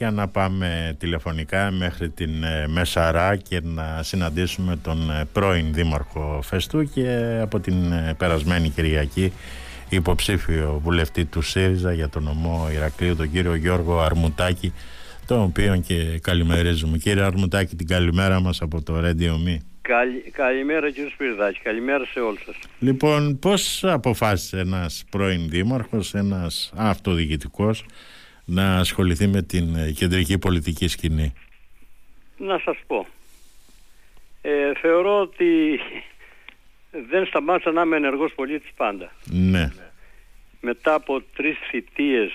και να πάμε τηλεφωνικά μέχρι την ε, Μεσαρά και να συναντήσουμε τον ε, πρώην Δήμαρχο Φεστού και από την ε, περασμένη Κυριακή υποψήφιο βουλευτή του ΣΥΡΙΖΑ για τον νομό Ηρακλείου τον κύριο Γιώργο Αρμουτάκη τον οποίο και καλημερίζουμε. Κύριε Αρμουτάκη την καλημέρα μας από το Radio Me. καλημέρα κύριε Σπυρδάκη, καλημέρα σε όλους σας. Λοιπόν, πώς αποφάσισε ένας πρώην δήμαρχος, ένας αυτοδιοικητικός να ασχοληθεί με την ε, κεντρική πολιτική σκηνή. Να σας πω. Ε, θεωρώ ότι δεν σταμάτησα να είμαι ενεργός πολίτης πάντα. Ναι. Μετά από τρεις θητείες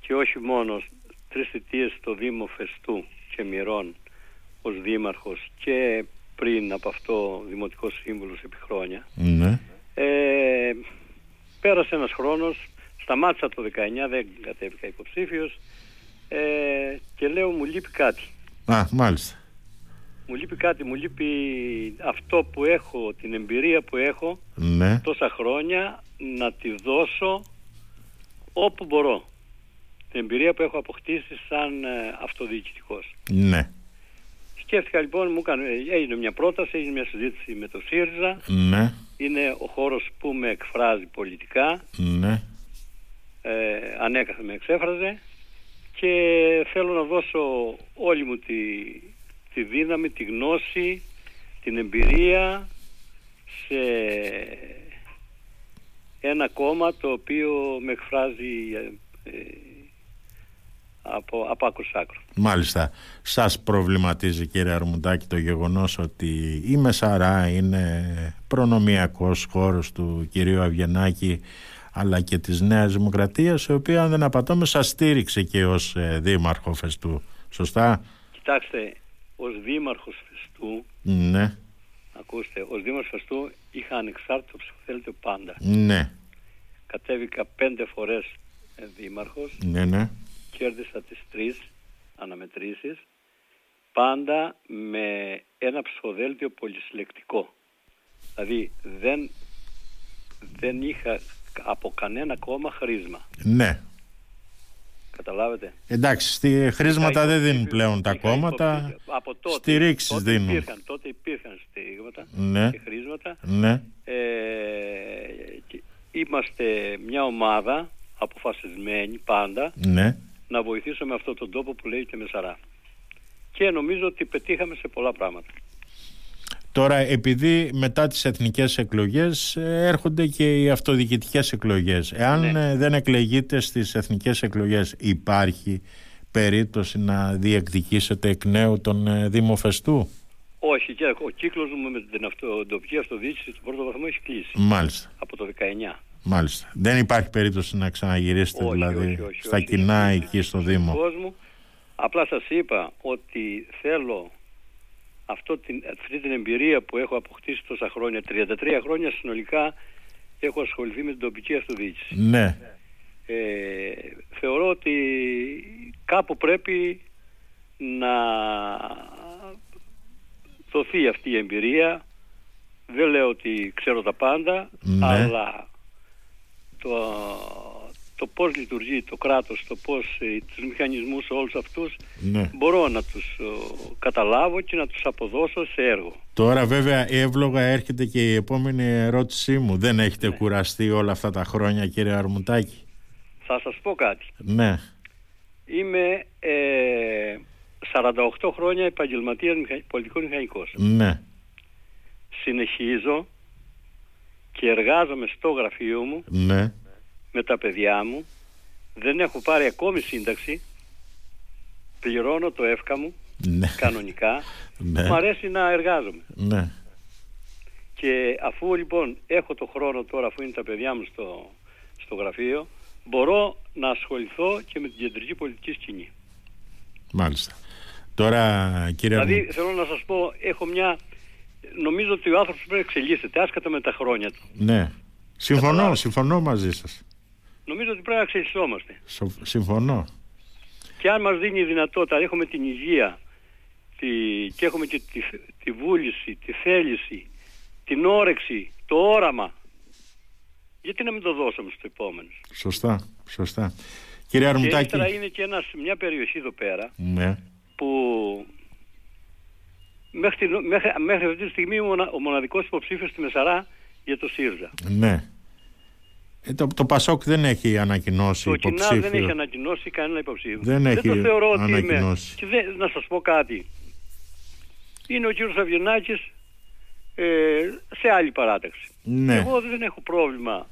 και όχι μόνος τρεις θητείες στο Δήμο Φεστού και Μυρών ως δήμαρχος και πριν από αυτό δημοτικός σύμβουλος επί χρόνια. Ναι. Ε, πέρασε ένας χρόνος Σταμάτησα το 19, δεν κατέβηκα υποψήφιος ε, και λέω μου λείπει κάτι. Α, μάλιστα. Μου λείπει κάτι, μου λείπει αυτό που έχω, την εμπειρία που έχω ναι. τόσα χρόνια να τη δώσω όπου μπορώ. Την εμπειρία που έχω αποκτήσει σαν ε, αυτοδιοικητικός. Ναι. Σκέφτηκα λοιπόν, μου έκανε, έγινε μια πρόταση, έγινε μια συζήτηση με το ΣΥΡΙΖΑ. Ναι. Είναι ο χώρος που με εκφράζει πολιτικά. Ναι ε, ανέκαθεν με εξέφραζε και θέλω να δώσω όλη μου τη, τη δύναμη, τη γνώση, την εμπειρία σε ένα κόμμα το οποίο με εκφράζει ε, ε από, από άκρου άκρου. Μάλιστα. Σας προβληματίζει κύριε Αρμουντάκη το γεγονός ότι η Μεσαρά είναι προνομιακός χώρος του κυρίου Αυγενάκη αλλά και της Νέας Δημοκρατίας η οποία αν δεν απατώμε σας στήριξε και ως ε, δήμαρχος Φεστού σωστά; Κοιτάξτε ως δήμαρχος Φεστού ναι. ακούστε ως δήμαρχος Φεστού είχα ανεξάρτητο ψηφοδέλτιο πάντα ναι. κατέβηκα πέντε φορές ε, δήμαρχος ναι, ναι. κέρδισα τις τρεις αναμετρήσεις πάντα με ένα ψηφοδέλτιο πολυσυλλεκτικό δηλαδή δεν, δεν είχα από κανένα κόμμα χρήσμα. Ναι. Καταλάβετε. Εντάξει, στη χρήσματα δεν δίνουν πλέον τα κόμματα. Από τότε, Στηρίξεις τότε δίνουν. Υπήρχαν, τότε υπήρχαν στηρίγματα ναι. και χρήσματα. Ναι. Ε, είμαστε μια ομάδα αποφασισμένη πάντα ναι. να βοηθήσουμε αυτό τον τόπο που λέγεται Μεσαρά. Και νομίζω ότι πετύχαμε σε πολλά πράγματα. Τώρα επειδή μετά τις εθνικές εκλογές ε, έρχονται και οι αυτοδιοικητικές εκλογές. Εάν ναι. ε, δεν εκλεγείτε στις εθνικές εκλογές υπάρχει περίπτωση να διεκδικήσετε εκ νέου τον ε, Δήμο Φεστού; Όχι, και ο κύκλος μου με την αυτο, τοπική αυτοδιοίκηση του πρώτο βαθμό έχει κλείσει. Μάλιστα. Από το 19. Μάλιστα. Δεν υπάρχει περίπτωση να ξαναγυρίσετε όχι, δηλαδή όχι, όχι, στα κοινά εκεί στο Δήμο; Κόσμο. Απλά σας είπα ότι θέλω αυτό την, αυτή την εμπειρία που έχω αποκτήσει τόσα χρόνια, 33 χρόνια συνολικά έχω ασχοληθεί με την τοπική αυτοδιοίκηση. Ναι. Ε, θεωρώ ότι κάπου πρέπει να δοθεί αυτή η εμπειρία. Δεν λέω ότι ξέρω τα πάντα, ναι. αλλά το το πώς λειτουργεί το κράτος, το πώς ε, τους μηχανισμούς όλους αυτούς ναι. μπορώ να τους ε, καταλάβω και να τους αποδώσω σε έργο. Τώρα βέβαια εύλογα έρχεται και η επόμενη ερώτησή μου. Δεν έχετε ναι. κουραστεί όλα αυτά τα χρόνια κύριε Αρμουτάκη; Θα σας πω κάτι. Ναι. Είμαι ε, 48 χρόνια επαγγελματίας πολιτικός μηχανικός. Ναι. Συνεχίζω και εργάζομαι στο γραφείο μου ναι με τα παιδιά μου. Δεν έχω πάρει ακόμη σύνταξη. Πληρώνω το εύκα μου ναι. κανονικά. Ναι. Μου αρέσει να εργάζομαι. Ναι. Και αφού λοιπόν έχω το χρόνο τώρα αφού είναι τα παιδιά μου στο, στο γραφείο μπορώ να ασχοληθώ και με την κεντρική πολιτική σκηνή. Μάλιστα. Τώρα κύριε Δηλαδή θέλω να σας πω έχω μια... Νομίζω ότι ο άνθρωπος πρέπει να εξελίσσεται άσχετα με τα χρόνια του. Ναι. Συμφωνώ, συμφωνώ μαζί σας. Νομίζω ότι πρέπει να εξελισσόμαστε. Συμφωνώ. Και αν μας δίνει η δυνατότητα, έχουμε την υγεία τη, και έχουμε και τη, τη βούληση, τη θέληση, την όρεξη, το όραμα, γιατί να μην το δώσουμε στο επόμενο; Σωστά, σωστά. Κύριε Και Αρμουτάκη. ύστερα είναι και ένας, μια περιοχή εδώ πέρα Ναι. που μέχρι, την- μέχρι, μέχρι αυτή τη στιγμή ο, μονα- ο μοναδικός υποψήφιος στη Μεσαρά για το ΣΥΡΖΑ. Ναι. Ε, το, το Πασόκ δεν έχει ανακοινώσει Το κοινά υποψήφιο. δεν έχει ανακοινώσει κανένα υποψήφιο. Δεν έχει το θεωρώ ότι είμαι. ανακοινώσει. Και δεν, να σας πω κάτι. Είναι ο κύριος Αβγενάκης ε, σε άλλη παράταξη. Ναι. Εγώ δεν έχω πρόβλημα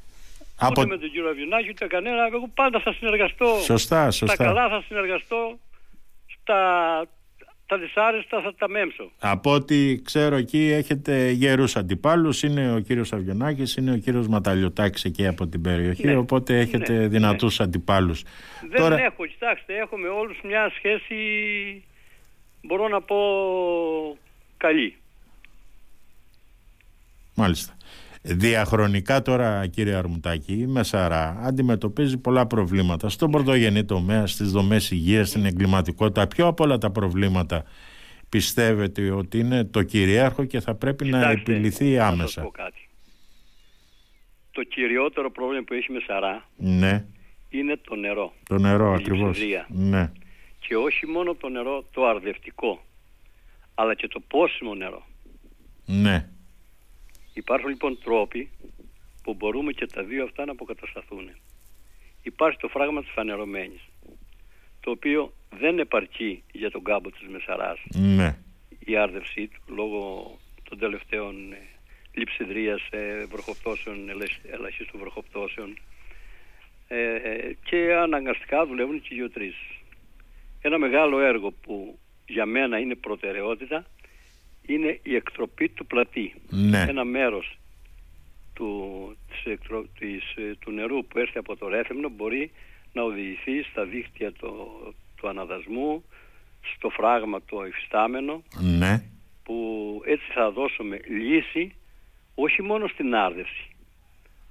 Από... ούτε με τον κύριο Αβγενάκη ούτε κανένα. Εγώ πάντα θα συνεργαστώ. Σωστά, σωστά. Στα καλά θα συνεργαστώ. Στα τα δυσάρεστα θα τα μέμψω. Από ό,τι ξέρω εκεί έχετε γερούς αντιπάλους, είναι ο κύριος Αβγενάκης, είναι ο κύριος Ματαλιωτάκης εκεί από την περιοχή, Ναι. οπότε έχετε Ναι, δυνατούς αντιπάλους. Δεν Τώρα, έχω, κοιτάξτε, έχω με όλους μια σχέση, μπορώ να πω, καλή. μάλιστα. Διαχρονικά τώρα κύριε Αρμουτάκη η Μεσαρά αντιμετωπίζει πολλά προβλήματα στον πρωτογενή τομέα, στις δομές υγείας, στην εγκληματικότητα. Πιο από όλα τα προβλήματα πιστεύετε ότι είναι το κυρίαρχο και θα πρέπει να Κοιτάξτε, επιληθεί Να σας άμεσα. πω κάτι. Το κυριότερο πρόβλημα που έχει η Μεσαρά Ναι, είναι το νερό. το νερό Η ακριβώς. λειψιδρία. Ναι, Και όχι μόνο το νερό το αρδευτικό, αλλά και το πόσιμο νερό. ναι, Υπάρχουν λοιπόν τρόποι που μπορούμε και τα δύο αυτά να αποκατασταθούν. Υπάρχει το φράγμα της φανερωμένης, το οποίο δεν επαρκεί για τον κάμπο της Μεσαράς ναι, η άρδευσή του λόγω των τελευταίων ε, λειψιδρίας, ε, βροχοπτώσεων, ελαχ- ελαχίστων βροχοπτώσεων ε, ε, και αναγκαστικά δουλεύουν και οι γεωτρήσεις. Ένα μεγάλο έργο που για μένα είναι προτεραιότητα είναι η εκτροπή του πλατή. ναι. Ένα μέρος του, της, εκτρο- της, ε, του νερού που έρθει από το ρέθεμνο μπορεί να οδηγηθεί στα δίχτυα το, του αναδασμού, στο φράγμα το υφιστάμενο ναι. που έτσι θα δώσουμε λύση όχι μόνο στην άρδευση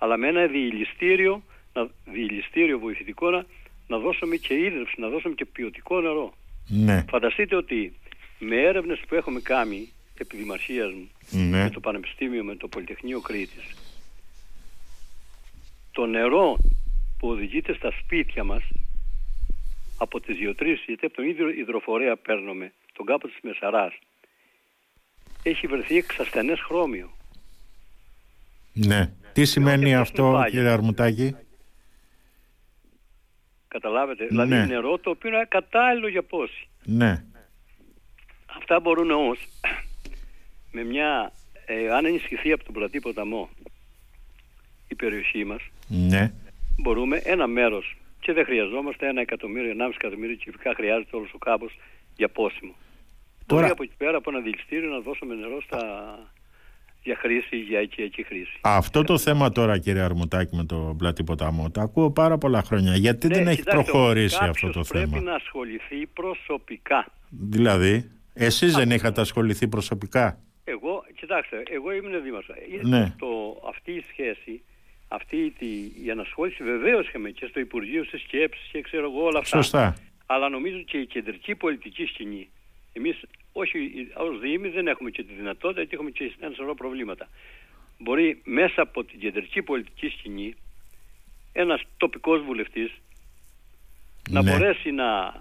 αλλά με ένα διηλιστήριο, να, διηλιστήριο βοηθητικό να, να δώσουμε και ίδρυψη, να δώσουμε και ποιοτικό νερό. Ναι, Φανταστείτε ότι με έρευνες που έχουμε κάνει επί δημαρχίας μου ναι. με το Πανεπιστήμιο, με το Πολυτεχνείο Κρήτης το νερό που οδηγείται στα σπίτια μας από τις γεωτρήσεις, γιατί από τον ίδιο υδροφορέα παίρνουμε τον κάπο της Μεσαράς έχει βρεθεί εξασθενές χρώμιο. Ναι. Τι σημαίνει και αυτό αυτό είναι κύριε Αρμουτάκη; Καταλάβετε, Ναι. δηλαδή νερό το οποίο είναι κατάλληλο για πόση. Ναι. Αυτά μπορούν όμως με μια, ε, αν ενισχυθεί από τον πλατή ποταμό η περιοχή μας, Ναι. μπορούμε ένα μέρος και δεν χρειαζόμαστε ένα εκατομμύριο, ενάμιση εκατομμύριο κυβικά χρειάζεται όλος ο κάμπος για πόσιμο. Τώρα- Μπορεί από εκεί πέρα από ένα δηληστήριο να δώσουμε νερό στα... για χρήση, για οικιακή χρήση. Αυτό το θέμα τώρα κύριε Αρμουτάκη με το πλατή ποταμό το ακούω πάρα πολλά χρόνια. Γιατί δεν Ναι, έχει κοιτάξτε, προχωρήσει κάποιος αυτό το θέμα; πρέπει να ασχοληθεί προσωπικά. Δηλαδή, εσείς δεν είχατε ασχοληθεί προσωπικά; Εγώ, κοιτάξτε, εγώ ήμουν δήμαρχος. Ε, Ναι. Το, αυτή η σχέση, αυτή τη, η ανασχόληση βεβαίως είχαμε και στο Υπουργείο στις σκέψεις και ξέρω εγώ όλα αυτά. Σωστά. Αλλά νομίζω και η κεντρική πολιτική σκηνή. Εμείς, όχι ως Δήμοι δεν έχουμε και τη δυνατότητα γιατί έχουμε και ένα σωρό προβλήματα. Μπορεί μέσα από την κεντρική πολιτική σκηνή ένας τοπικός βουλευτής να Ναι. μπορέσει να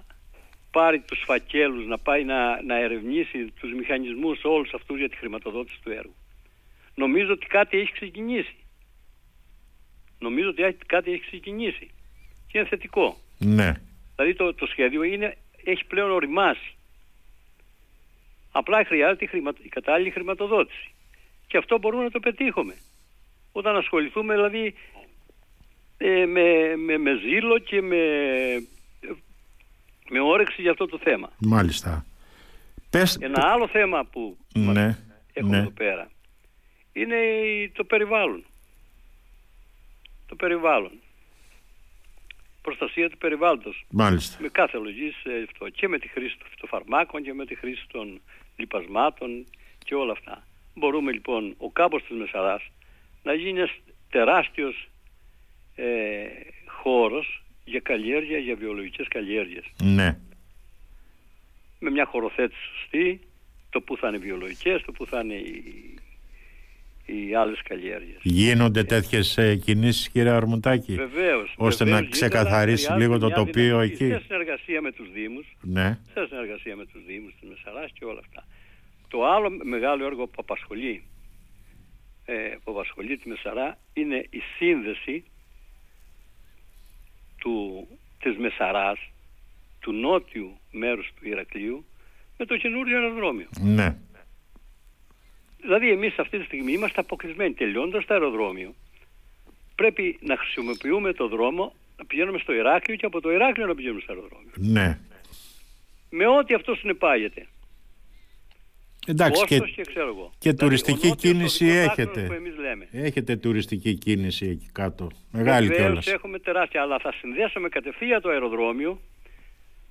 πάρει τους φακέλους, να πάει να, να ερευνήσει τους μηχανισμούς όλους αυτούς για τη χρηματοδότηση του έργου. Νομίζω ότι κάτι έχει ξεκινήσει. Νομίζω ότι έχει- κάτι έχει ξεκινήσει. Και είναι θετικό. Ναι. Δηλαδή το, το σχέδιο είναι, έχει πλέον οριμάσει. Απλά χρειάζεται η, χρημα, η κατάλληλη χρηματοδότηση. Και αυτό μπορούμε να το πετύχουμε. Όταν ασχοληθούμε δηλαδή ε, με, με, με ζήλο και με, με όρεξη για αυτό το θέμα. Μάλιστα. Πες... Ένα άλλο θέμα που μας Ναι. έχουμε Ναι. εδώ πέρα είναι η- το περιβάλλον. Το περιβάλλον. Προστασία του περιβάλλοντος. Μάλιστα. με κάθε λογής ε, αυτό, και με τη χρήση των φυτοφαρμάκων και με τη χρήση των λιπασμάτων και όλα αυτά. Μπορούμε λοιπόν ο κάμπος της Μεσαράς να γίνει ένας τεράστιος ε, χώρος για καλλιέργεια, για βιολογικές καλλιέργειες. Ναι. Με μια χωροθέτηση σωστή, το που θα είναι βιολογικές, το που θα είναι οι, οι άλλες καλλιέργειες. Γίνονται τέτοιες ε, κινήσεις κύριε Αρμουτάκη Βεβαίως. ώστε βεβαίως να ξεκαθαρίσει γίνεται, λίγο το μια τοπίο δυναμική εκεί. Σε συνεργασία με τους Δήμους, Ναι, σε συνεργασία με τους Δήμους, της Μεσαράς και όλα αυτά. Το άλλο μεγάλο έργο που απασχολεί, ε, που απασχολεί τη Μεσαρά είναι η σύνδεση του, της Μεσαράς, του νότιου μέρους του Ηρακλείου, με το καινούριο αεροδρόμιο. ναι, Δηλαδή εμείς αυτή τη στιγμή είμαστε αποκλεισμένοι. Τελειώντας το αεροδρόμιο, πρέπει να χρησιμοποιούμε το δρόμο να πηγαίνουμε στο Ηράκλειο και από το Ηράκλειο να πηγαίνουμε στο αεροδρόμιο. ναι. Με ό,τι αυτό συνεπάγεται. Εντάξει Κόστος και, και, ξέρω εγώ. και Δηλαδή, τουριστική ο νότιος κίνηση οδικός άξονας έχετε. Που εμείς λέμε. έχετε τουριστική κίνηση εκεί κάτω. Μεγάλη Βεβαίως κιόλας. έχουμε τεράστια, αλλά θα συνδέσουμε κατευθείαν το αεροδρόμιο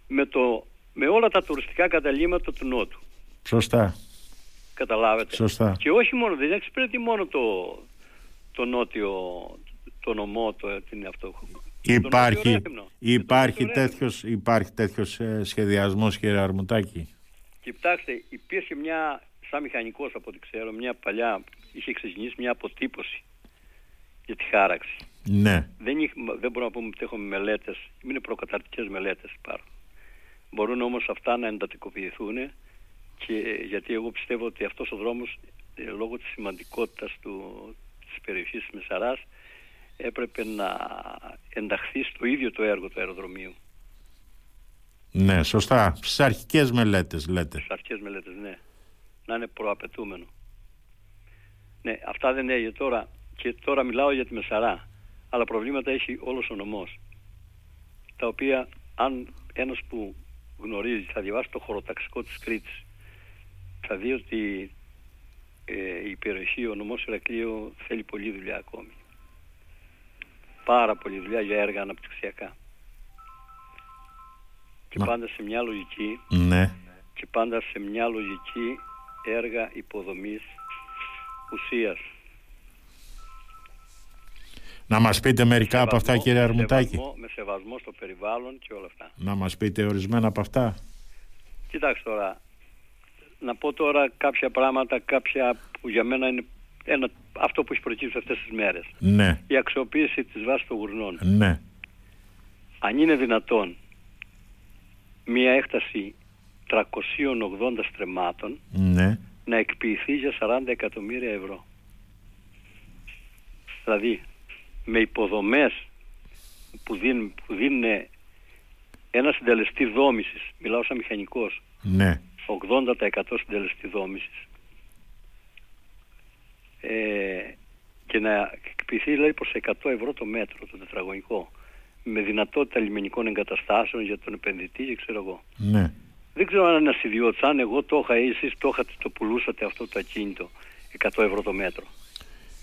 με, το, με όλα τα τουριστικά καταλήμματα του Νότου. Σωστά, Καταλάβετε. σωστά. Και όχι μόνο, δεν εξυπηρετεί μόνο το, το νότιο, το νομό, το, την αυτό. το Υπάρχει, νότιο Ρέθυμνο. υπάρχει, Το νότιο Ρέθυμνο. τέτοιος, υπάρχει τέτοιος ε, σχεδιασμός κύριε Αρμουτάκη. Κοιτάξτε, υπήρχε μια, σαν μηχανικός από ό,τι ξέρω, μια παλιά, είχε ξεκινήσει μια αποτύπωση για τη χάραξη. Ναι, Δεν, είχ, δεν μπορούμε να πούμε ότι έχουμε μελέτες, είναι προκαταρτικές μελέτες υπάρχουν. Μπορούν όμως αυτά να εντατικοποιηθούν και γιατί εγώ πιστεύω ότι αυτός ο δρόμος ε, λόγω της σημαντικότητας του, της περιοχής της Μεσαράς έπρεπε να ενταχθεί στο ίδιο το έργο του αεροδρομίου. Ναι, σωστά. Στις αρχικές μελέτες λέτε. Στις αρχές μελέτες, ναι. Να είναι προαπαιτούμενο. Ναι, αυτά δεν έγινε τώρα. Και τώρα μιλάω για τη Μεσαρά. Αλλά προβλήματα έχει όλος ο νομός. Τα οποία, αν ένας που γνωρίζει, θα διαβάσει το χωροταξικό της Κρήτης, θα δει ότι ε, η περιοχή, ο νομός Ηρακλείου θέλει πολλή δουλειά ακόμη. Πάρα πολλή δουλειά για έργα αναπτυξιακά. Και Μα- πάντα σε μια λογική Ναι, και πάντα σε μια λογική έργα υποδομής ουσίας. να μας πείτε μερικά από αυτά Σεβασμό- κύριε Αρμουτάκη. σεβασμό- με σεβασμό στο περιβάλλον και όλα αυτά. Να μας πείτε ορισμένα από αυτά. Κοιτάξτε τώρα, να πω τώρα κάποια πράγματα, κάποια που για μένα είναι ένα, αυτό που έχει προκύψει αυτές τις μέρες. Ναι, Η αξιοποίηση της βάσης των γουρνών. ναι, Αν είναι δυνατόν μια έκταση 380 στρεμμάτων ναι, να εκποιηθεί για 40 εκατομμύρια ευρώ. Δηλαδή με υποδομές που δίνουν, που δίνουν ένα συντελεστή δόμησης, μιλάω σαν μηχανικός, ναι, 80% συντελεστή δόμησης ε, και να εκποιηθεί δηλαδή προς 100 ευρώ το μέτρο το τετραγωνικό με δυνατότητα λιμενικών εγκαταστάσεων για τον επενδυτή και ξέρω εγώ. ναι. Δεν ξέρω αν είναι ιδιώτης, αν εγώ το είχα ή εσείς το είχατε, το πουλούσατε αυτό το ακίνητο 100 ευρώ το μέτρο.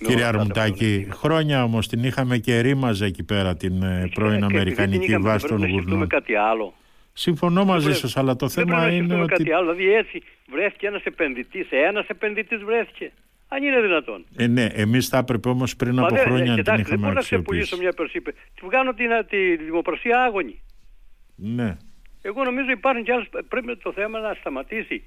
Με Κύριε όλα αυτά τα Αρμουτάκη, πλεονεκτήματα. χρόνια όμως την είχαμε και ρήμαζε εκεί πέρα την ε, Και- πρώην και επειδή την Αμερικανική είχαμε, βάση δεν των πρέπει να σκεφτούμε γουρνών. κάτι άλλο. Συμφωνώ μαζί πρέπει- σας, αλλά το δεν θέμα πρέπει να είναι σκεφτούμε ότι... κάτι άλλο. Δηλαδή έτσι βρέθηκε ένας επενδυτής, ένας επενδυτής βρέθηκε. Αν είναι δυνατόν. Ε, ναι, εμείς θα έπρεπε όμως πριν Μα από δεν- χρόνια να την κοιτάξτε, δεν είχαμε μπορώ να ξεπουλήσω αξιοποιήσει. μια περσίπε. Τη βγάνω την, τη δημοπρασία άγωνη. Ναι, Εγώ νομίζω υπάρχουν και άλλες, πρέπει το θέμα να σταματήσει.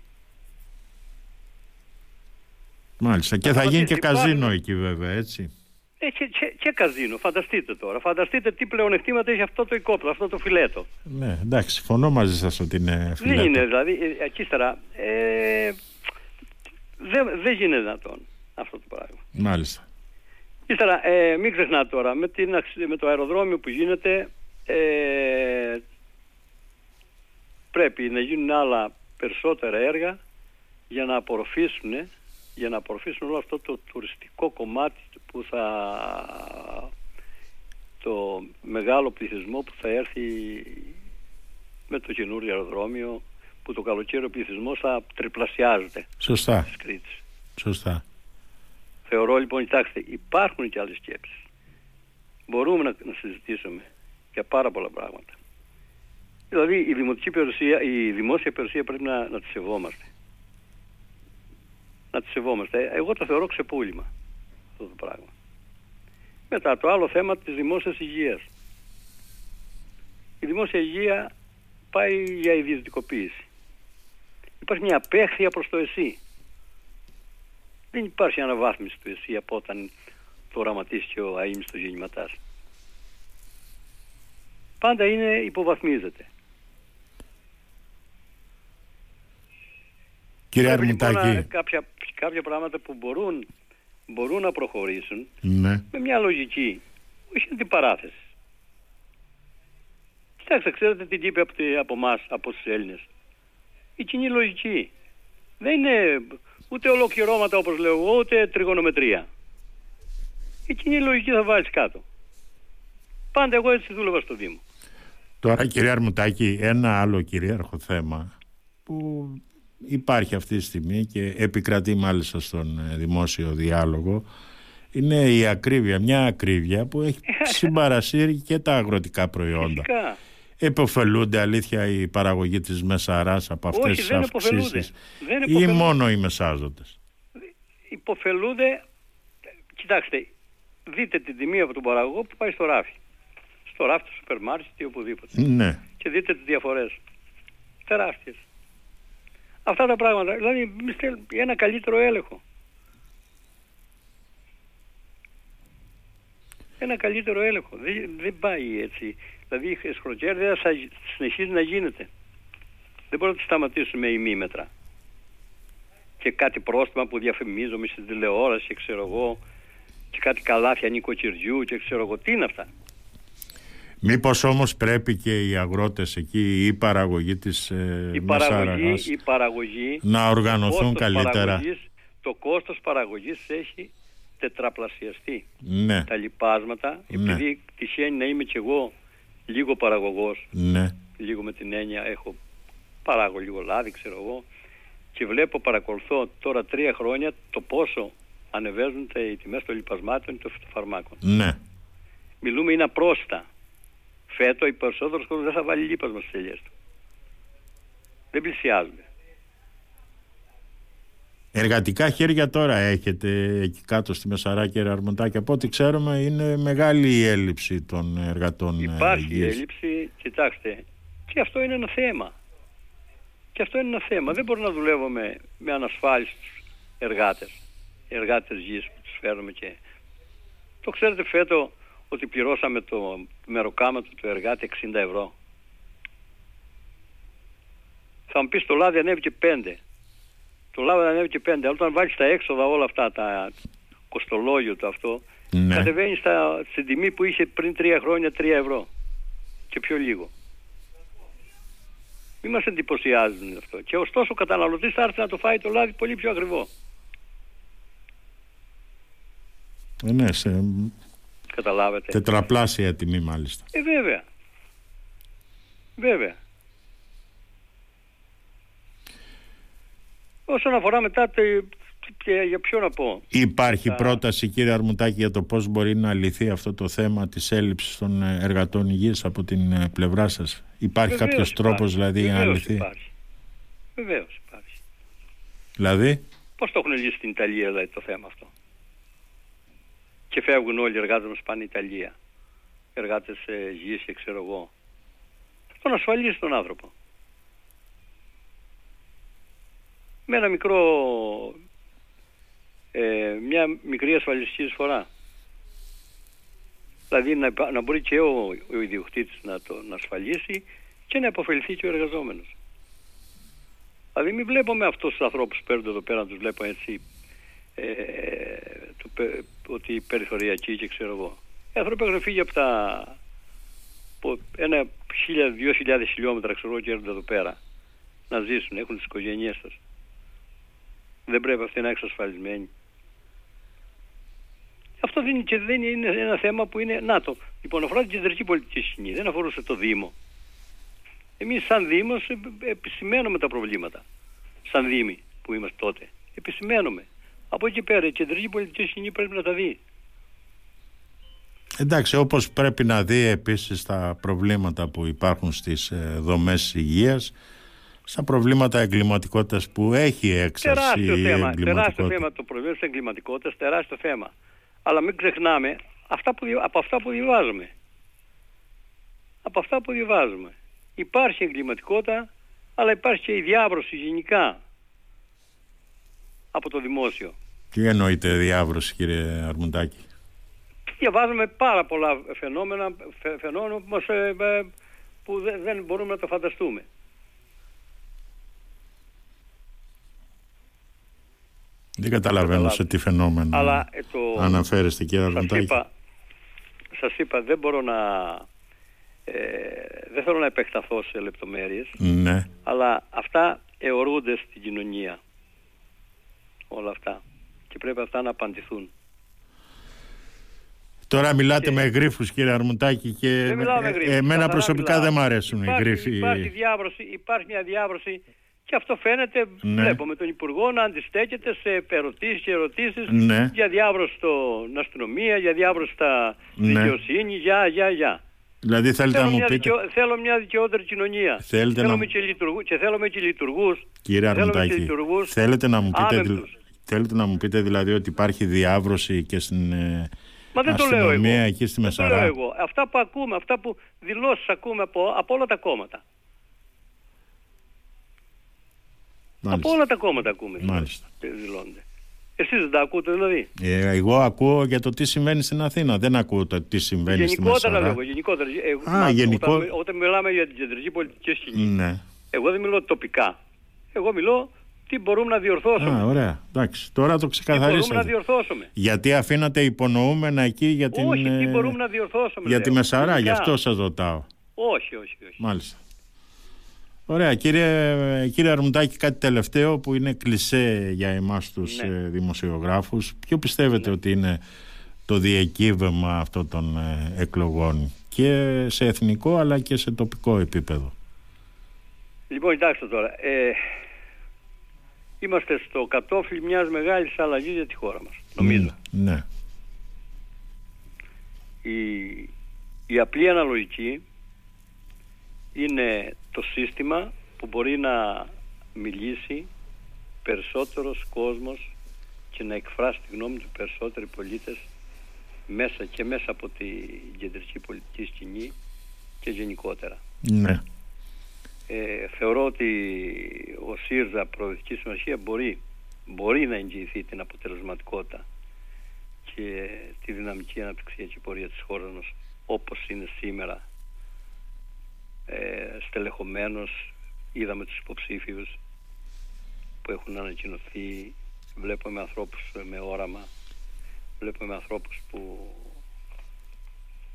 μάλιστα. Και Να θα γίνει και σταματήσει. καζίνο Υπάρχουν- εκεί βέβαια, έτσι. Ε, και, και, και καζίνο, φανταστείτε τώρα. Φανταστείτε τι πλεονεκτήματα έχει αυτό το οικόπλο, αυτό το φιλέτο. Ναι, εντάξει, συμφωνώ μαζί σας ότι είναι Δεν φιλέτο. είναι δηλαδή, ε, εκεί ύστερα, ε, δεν, δεν γίνεται δυνατόν αυτό το πράγμα. Μάλιστα. Ύστερα, ε, μην ξεχνάτε τώρα, με, την, αξ- με το αεροδρόμιο που γίνεται, ε, πρέπει να γίνουν άλλα περισσότερα έργα για να απορροφήσουν, για να απορροφήσουν όλο αυτό το τουριστικό κομμάτι που θα το μεγάλο πληθυσμό που θα έρθει με το καινούριο αεροδρόμιο που το καλοκαίρι ο πληθυσμός θα τριπλασιάζεται Σωστά, της Κρήτης. σωστά. Θεωρώ λοιπόν, κοιτάξτε, υπάρχουν και άλλες σκέψεις. Μπορούμε να, να συζητήσουμε για πάρα πολλά πράγματα. Δηλαδή η δημοτική περιουσία, η δημόσια περιουσία πρέπει να, να τη σεβόμαστε. Να τη σεβόμαστε. Εγώ το θεωρώ ξεπούλημα αυτό το πράγμα. Μετά το άλλο θέμα της δημόσιας υγείας. Η δημόσια υγεία πάει για ιδιωτικοποίηση. Υπάρχει μια απέχθεια προς το εσύ. Δεν υπάρχει αναβάθμιση του εσύ από όταν το οραματίσει ο αείμιστο γεννηματάς. Πάντα είναι υποβαθμίζεται. Κύριε λοιπόν Αρμουτάκη. κάποια, κάποια πράγματα που μπορούν, μπορούν να προχωρήσουν ναι. με μια λογική, όχι αντιπαράθεση. Κοιτάξτε, ξέρετε τι είπε από, από εμάς, από τους Έλληνες. Η κοινή λογική. Δεν είναι ούτε ολοκληρώματα όπως λέω εγώ, ούτε τριγωνομετρία. Η κοινή λογική θα βάλεις κάτω. Πάντα εγώ έτσι δούλευα στο Δήμο. Τώρα κύριε Αρμουτάκη, ένα άλλο κυρίαρχο θέμα που υπάρχει αυτή τη στιγμή και επικρατεί μάλιστα στον ε, δημόσιο διάλογο είναι η ακρίβεια, μια ακρίβεια που έχει συμπαρασύρει και τα αγροτικά προϊόντα. Φυσικά. Εποφελούνται αλήθεια η παραγωγή της Μεσαράς από αυτές Όχι, τις δεν αυξήσεις δεν ή μόνο οι μεσάζοντες; Υποφελούνται, κοιτάξτε, δείτε την τιμή από τον παραγωγό που πάει στο ράφι. Στο ράφι του σούπερ μάρκετ ή οπουδήποτε. Ναι. Και δείτε τις διαφορές. Τεράστιες. Αυτά τα πράγματα. Δηλαδή, ένα καλύτερο έλεγχο. Ένα καλύτερο έλεγχο. Δεν, δεν πάει έτσι. Δηλαδή, η σχροκέρδια θα συνεχίζει να γίνεται. Δεν μπορούμε να τη σταματήσουμε με ημίμετρα. Και κάτι πρόστιμα που διαφημίζομαι στην τηλεόραση και ξέρω εγώ και κάτι καλάθια νοικοκυριού και ξέρω εγώ τι είναι αυτά. Μήπως όμως πρέπει και οι αγρότες εκεί ή η παραγωγή της ε, η παραγωγή, η παραγωγή, να οργανωθούν το καλύτερα; Παραγωγής, το κόστος παραγωγής έχει τετραπλασιαστεί. Ναι. Τα λοιπάσματα, ναι. επειδή τυχαίνει να είμαι κι εγώ λίγο παραγωγός, ναι. λίγο με την έννοια έχω παράγω λίγο λάδι ξέρω εγώ και βλέπω παρακολουθώ τώρα τρία χρόνια το πόσο ανεβαίνουν οι τιμές των λοιπασμάτων και των φυτοφαρμάκων. Ναι. Μιλούμε είναι απρόστα φέτο οι περισσότερος κόσμος δεν θα βάλει λίπασμα στις ελιές του. Δεν πλησιάζονται. Εργατικά χέρια τώρα έχετε εκεί κάτω στη Μεσαρά και Αρμοντάκη. Από ό,τι ξέρουμε είναι μεγάλη η έλλειψη των εργατών Υπάρχει υγείας. έλλειψη, κοιτάξτε, και αυτό είναι ένα θέμα. Και αυτό είναι ένα θέμα. Δεν μπορούμε να δουλεύουμε με ανασφάλιστους εργάτες. Εργάτες γης που τους φέρουμε και... Το ξέρετε φέτο ότι πληρώσαμε το μεροκάματο του εργάτη 60 ευρώ. Θα μου πεις το λάδι ανέβηκε 5. Το λάδι ανέβηκε 5. Αλλά όταν βάλεις τα έξοδα όλα αυτά, τα κοστολόγιο του αυτό, ναι. κατεβαίνεις στα, στην τιμή που είχε πριν 3 χρόνια 3 ευρώ. Και πιο λίγο. Μην μας εντυπωσιάζουν αυτό. Και ωστόσο ο καταναλωτής θα έρθει να το φάει το λάδι πολύ πιο ακριβό. Ε, ναι, σε Καταλάβετε. Τετραπλάσια τιμή μάλιστα. Ε, βέβαια. Βέβαια. Όσον αφορά μετά το, και για ποιο να πω. Υπάρχει πρόταση κύριε Αρμουτάκη για το πώς μπορεί να λυθεί αυτό το θέμα της έλλειψης των εργατών υγείας από την πλευρά σας. Υπάρχει Βεβαίως κάποιος υπάρχει. τρόπος δηλαδή για να Βεβαίως λυθεί; Υπάρχει. Βεβαίως υπάρχει. Δηλαδή; Πώς το έχουν λύσει στην Ιταλία δηλαδή το θέμα αυτό; Και φεύγουν όλοι οι εργάτες μας πάνε Ιταλία. Εργάτες ε, γης και ξέρω εγώ. Τον ασφαλίσει τον άνθρωπο. Με ένα μικρό, ε, μια μικρή ασφαλιστική εισφορά. Δηλαδή να, να μπορεί και ο, ο ιδιοκτήτης να το να ασφαλίσει και να αποφεληθεί και ο εργαζόμενος. Δηλαδή μην βλέπουμε αυτούς τους ανθρώπους που παίρνουν εδώ πέρα να τους βλέπω έτσι ε, του, ότι περιθωριακοί και ξέρω εγώ. Οι άνθρωποι έχουν φύγει από τα από ένα χίλια, δύο χιλιάδες χιλιόμετρα ξέρω εγώ και έρχονται εδώ πέρα να ζήσουν, έχουν τις οικογένειές τους. Δεν πρέπει αυτοί να είναι εξασφαλισμένοι. Αυτό δεν, και δεν είναι ένα θέμα που είναι... Να το, λοιπόν αφορά την κεντρική πολιτική σκηνή, δεν αφορούσε το Δήμο. Εμείς σαν Δήμος επισημαίνουμε τα προβλήματα. Σαν Δήμοι που είμαστε τότε. Επισημαίνουμε. Από εκεί πέρα η κεντρική πολιτική σκηνή πρέπει να τα δει. Εντάξει, όπως πρέπει να δει επίσης τα προβλήματα που υπάρχουν στις ε, δομές υγείας, στα προβλήματα εγκληματικότητας που έχει έξαρση τεράστιο η θέμα, τεράστιο θέμα το προβλήμα της εγκληματικότητας, τεράστιο θέμα. Αλλά μην ξεχνάμε αυτά που, από αυτά που διαβάζουμε. Από αυτά που διαβάζουμε. Υπάρχει εγκληματικότητα, αλλά υπάρχει και η διάβρωση γενικά από το δημόσιο. Τι εννοείται διάβρωση κύριε Αρμουντάκη; Διαβάζουμε πάρα πολλά φαινόμενα, φαινόμενα που, μας, ε, ε, που δεν μπορούμε να το φανταστούμε. Δεν καταλαβαίνω σε τι φαινόμενο Αλλά, ε, το... αναφέρεστε κύριε Αρμουντάκη. Σας είπα, σας είπα δεν μπορώ να... Ε, δεν θέλω να επεκταθώ σε λεπτομέρειες. Ναι. Αλλά αυτά αιωρούνται στην κοινωνία. Όλα αυτά. Και πρέπει αυτά να απαντηθούν. Τώρα μιλάτε με γρίφους, κύριε Αρμουτάκη, και δεν μιλάω με γρίφους, εμένα προσωπικά μιλάω. δεν μου αρέσουν υπάρχει, οι γρίφοι. Υπάρχει, διάβρωση, υπάρχει μια διάβρωση και αυτό φαίνεται, Ναι. βλέπουμε τον Υπουργό να αντιστέκεται σε ερωτήσεις και ερωτήσεις Ναι. για διάβρωση στην αστυνομία, για διάβρωση στα Ναι. δικαιοσύνη, για, για, για. Δηλαδή θέλετε Θέλω να μου μια, πείτε, δικαιω- θέλω μια δικαιότερη κοινωνία. Θέλετε να θέλουμε μου- και, λειτουργού, και θέλουμε και λειτουργούς. κύριε θέλουμε και Αρμουτάκη, λειτουργούς θέλετε να μου πείτε, δηλ- άμεμπτους. θέλετε να μου πείτε δηλαδή ότι υπάρχει διάβρωση και στην ε, Μα δεν το λέω εγώ. αστυνομία εκεί στη Δεν το Μεσαρά; λέω εγώ. Αυτά που ακούμε, αυτά που δηλώσεις ακούμε από, από όλα τα κόμματα. Από Μάλιστα. όλα τα κόμματα ακούμε. Μάλιστα. δηλώσεις, δηλώνονται. Εσείς δεν τα ακούτε δηλαδή; Ε, εγώ ακούω για το τι συμβαίνει στην Αθήνα. Δεν ακούω το τι συμβαίνει στη γενικότερα Μεσαρά. λέγω, γενικότερα. Ε, Α, μα, γενικό- Όταν, όταν μιλάμε για την κεντρική πολιτική σκηνή, Ναι. εγώ δεν μιλώ τοπικά. Εγώ μιλώ τι μπορούμε να διορθώσουμε. Α, ωραία. Εντάξει. Τώρα το τι μπορούμε να ξεκαθαρίσατε. διορθώσουμε. Γιατί αφήνατε υπονοούμενα εκεί για την, όχι, τι ε, μπορούμε να διορθώσουμε. για λέω. τη Μεσαρά. Γι' Γενικά. αυτό σας ρωτάω. Όχι, όχι, όχι. Μάλιστα. Ωραία. Κύριε, κύριε Αρμουτάκη, κάτι τελευταίο που είναι κλισέ για εμάς τους Ναι. ε, δημοσιογράφους. Ποιο πιστεύετε ότι είναι το διεκύβευμα αυτών των ε, εκλογών και σε εθνικό αλλά και σε τοπικό επίπεδο; Λοιπόν, κοιτάξτε τώρα. Ε, είμαστε στο κατόφλι μιας μεγάλης αλλαγής για τη χώρα μας. Νομίζω. Ναι. Η, η απλή αναλογική είναι το σύστημα που μπορεί να μιλήσει περισσότερος κόσμος και να εκφράσει τη γνώμη του περισσότεροι πολίτες μέσα και μέσα από την κεντρική πολιτική σκηνή και γενικότερα. Ναι. Ε, θεωρώ ότι ο ΣΥΡΖΑ Προοδευτική Συμμαχία μπορεί, μπορεί να εγγυηθεί την αποτελεσματικότητα και τη δυναμική αναπτυξιακή πορεία της χώρας μας όπως είναι σήμερα ε, στελεχωμένος είδαμε τους υποψήφιους που έχουν ανακοινωθεί βλέπουμε ανθρώπους με όραμα βλέπουμε ανθρώπους που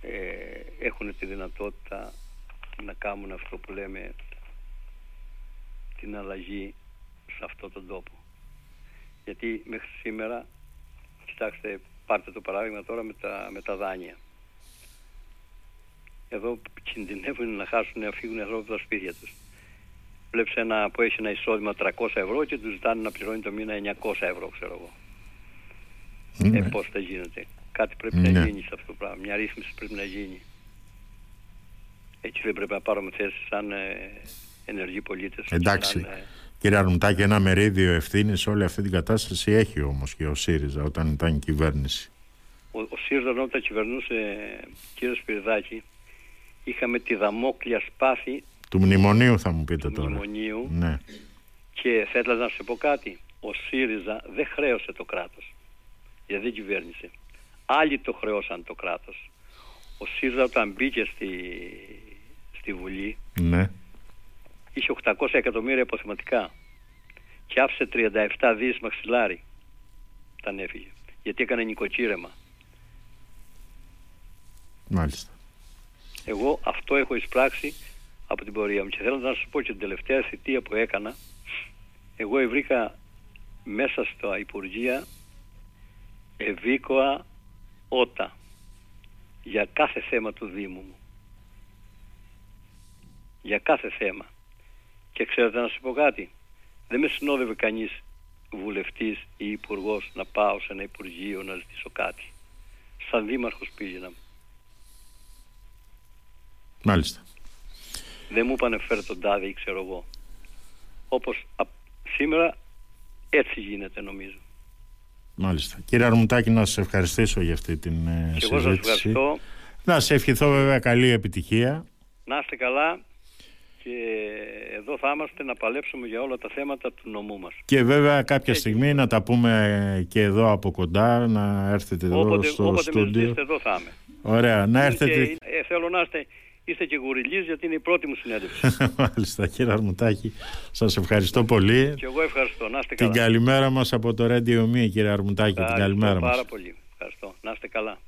ε, έχουν τη δυνατότητα να κάνουν αυτό που λέμε την αλλαγή σε αυτόν τον τόπο. Γιατί μέχρι σήμερα, κοιτάξτε, πάρτε το παράδειγμα τώρα με τα, με τα δάνεια. Εδώ κινδυνεύουν να χάσουν, να φύγουν οι άνθρωποι από τα σπίτια τους. Βλέπεις ένα που έχει ένα εισόδημα 300 ευρώ και τους ζητάνε να πληρώνει το μήνα 900 ευρώ, ξέρω εγώ. Ναι. Ε, πώς θα γίνεται. Κάτι πρέπει Ναι. να γίνει σε αυτό το πράγμα. Μια ρύθμιση πρέπει να γίνει. Έτσι δεν πρέπει να πάρουμε θέση σαν ε, ενεργοί πολίτες. Εντάξει. Σαν, ε, Κύριε Αρμουτάκη, ένα μερίδιο ευθύνης σε όλη αυτή την κατάσταση έχει όμως και ο ΣΥΡΙΖΑ όταν ήταν η κυβέρνηση. ο, ο ΣΥΡΖΑ όταν κυβερνούσε κύριο Σπυρδάκη είχαμε τη δαμόκλια σπάθη Του μνημονίου θα μου πείτε του τώρα. μνημονίου Ναι. και θα ήθελα να σου πω κάτι. Ο ΣΥΡΙΖΑ δεν χρέωσε το κράτος. Γιατί δεν κυβέρνησε. Άλλοι το χρεώσαν το κράτος. Ο ΣΥΡΙΖΑ όταν μπήκε στη, στη Βουλή Ναι. είχε 800 εκατομμύρια αποθεματικά και άφησε 37 δις μαξιλάρι όταν έφυγε. Γιατί έκανε νοικοκύρεμα. Μάλιστα. Εγώ αυτό έχω εισπράξει από την πορεία μου και θέλω να σας πω και την τελευταία θητεία που έκανα εγώ βρήκα μέσα στα Υπουργεία ευήκοα ότα για κάθε θέμα του Δήμου μου. Για κάθε θέμα. Και ξέρετε να σας πω κάτι. Δεν με συνόδευε κανείς βουλευτής ή υπουργός να πάω σε ένα Υπουργείο να ζητήσω κάτι. Σαν δήμαρχος πήγαινα. Μάλιστα. Δεν μου είπανε φέρε τον τάδε ή ξέρω εγώ. Όπως α, σήμερα έτσι γίνεται νομίζω. Μάλιστα. Κύριε Αρμουτάκη, να σας ευχαριστήσω για αυτή την ε, Και εγώ σας συζήτηση. ευχαριστώ. Να σε ευχηθώ βέβαια καλή επιτυχία. Να είστε καλά και εδώ θα είμαστε να παλέψουμε για όλα τα θέματα του νομού μας. Και βέβαια κάποια στιγμή να τα πούμε και εδώ από κοντά, να έρθετε εδώ όποτε, στο όποτε στούντιο. με ζητήσετε εδώ θα είμαι. Ωραία, να έρθετε. Και, ε, θέλω να είστε, είστε και γουριλής γιατί είναι η πρώτη μου συνέντευξη. Μάλιστα κύριε Αρμουτάκη, σας ευχαριστώ πολύ. και εγώ ευχαριστώ. Να είστε Την καλά. καλημέρα μας από το Radio Me κύριε Αρμουτάκη, την Ευχαριστώ καλημέρα μας. πάρα πολύ. Ευχαριστώ. Να είστε καλά.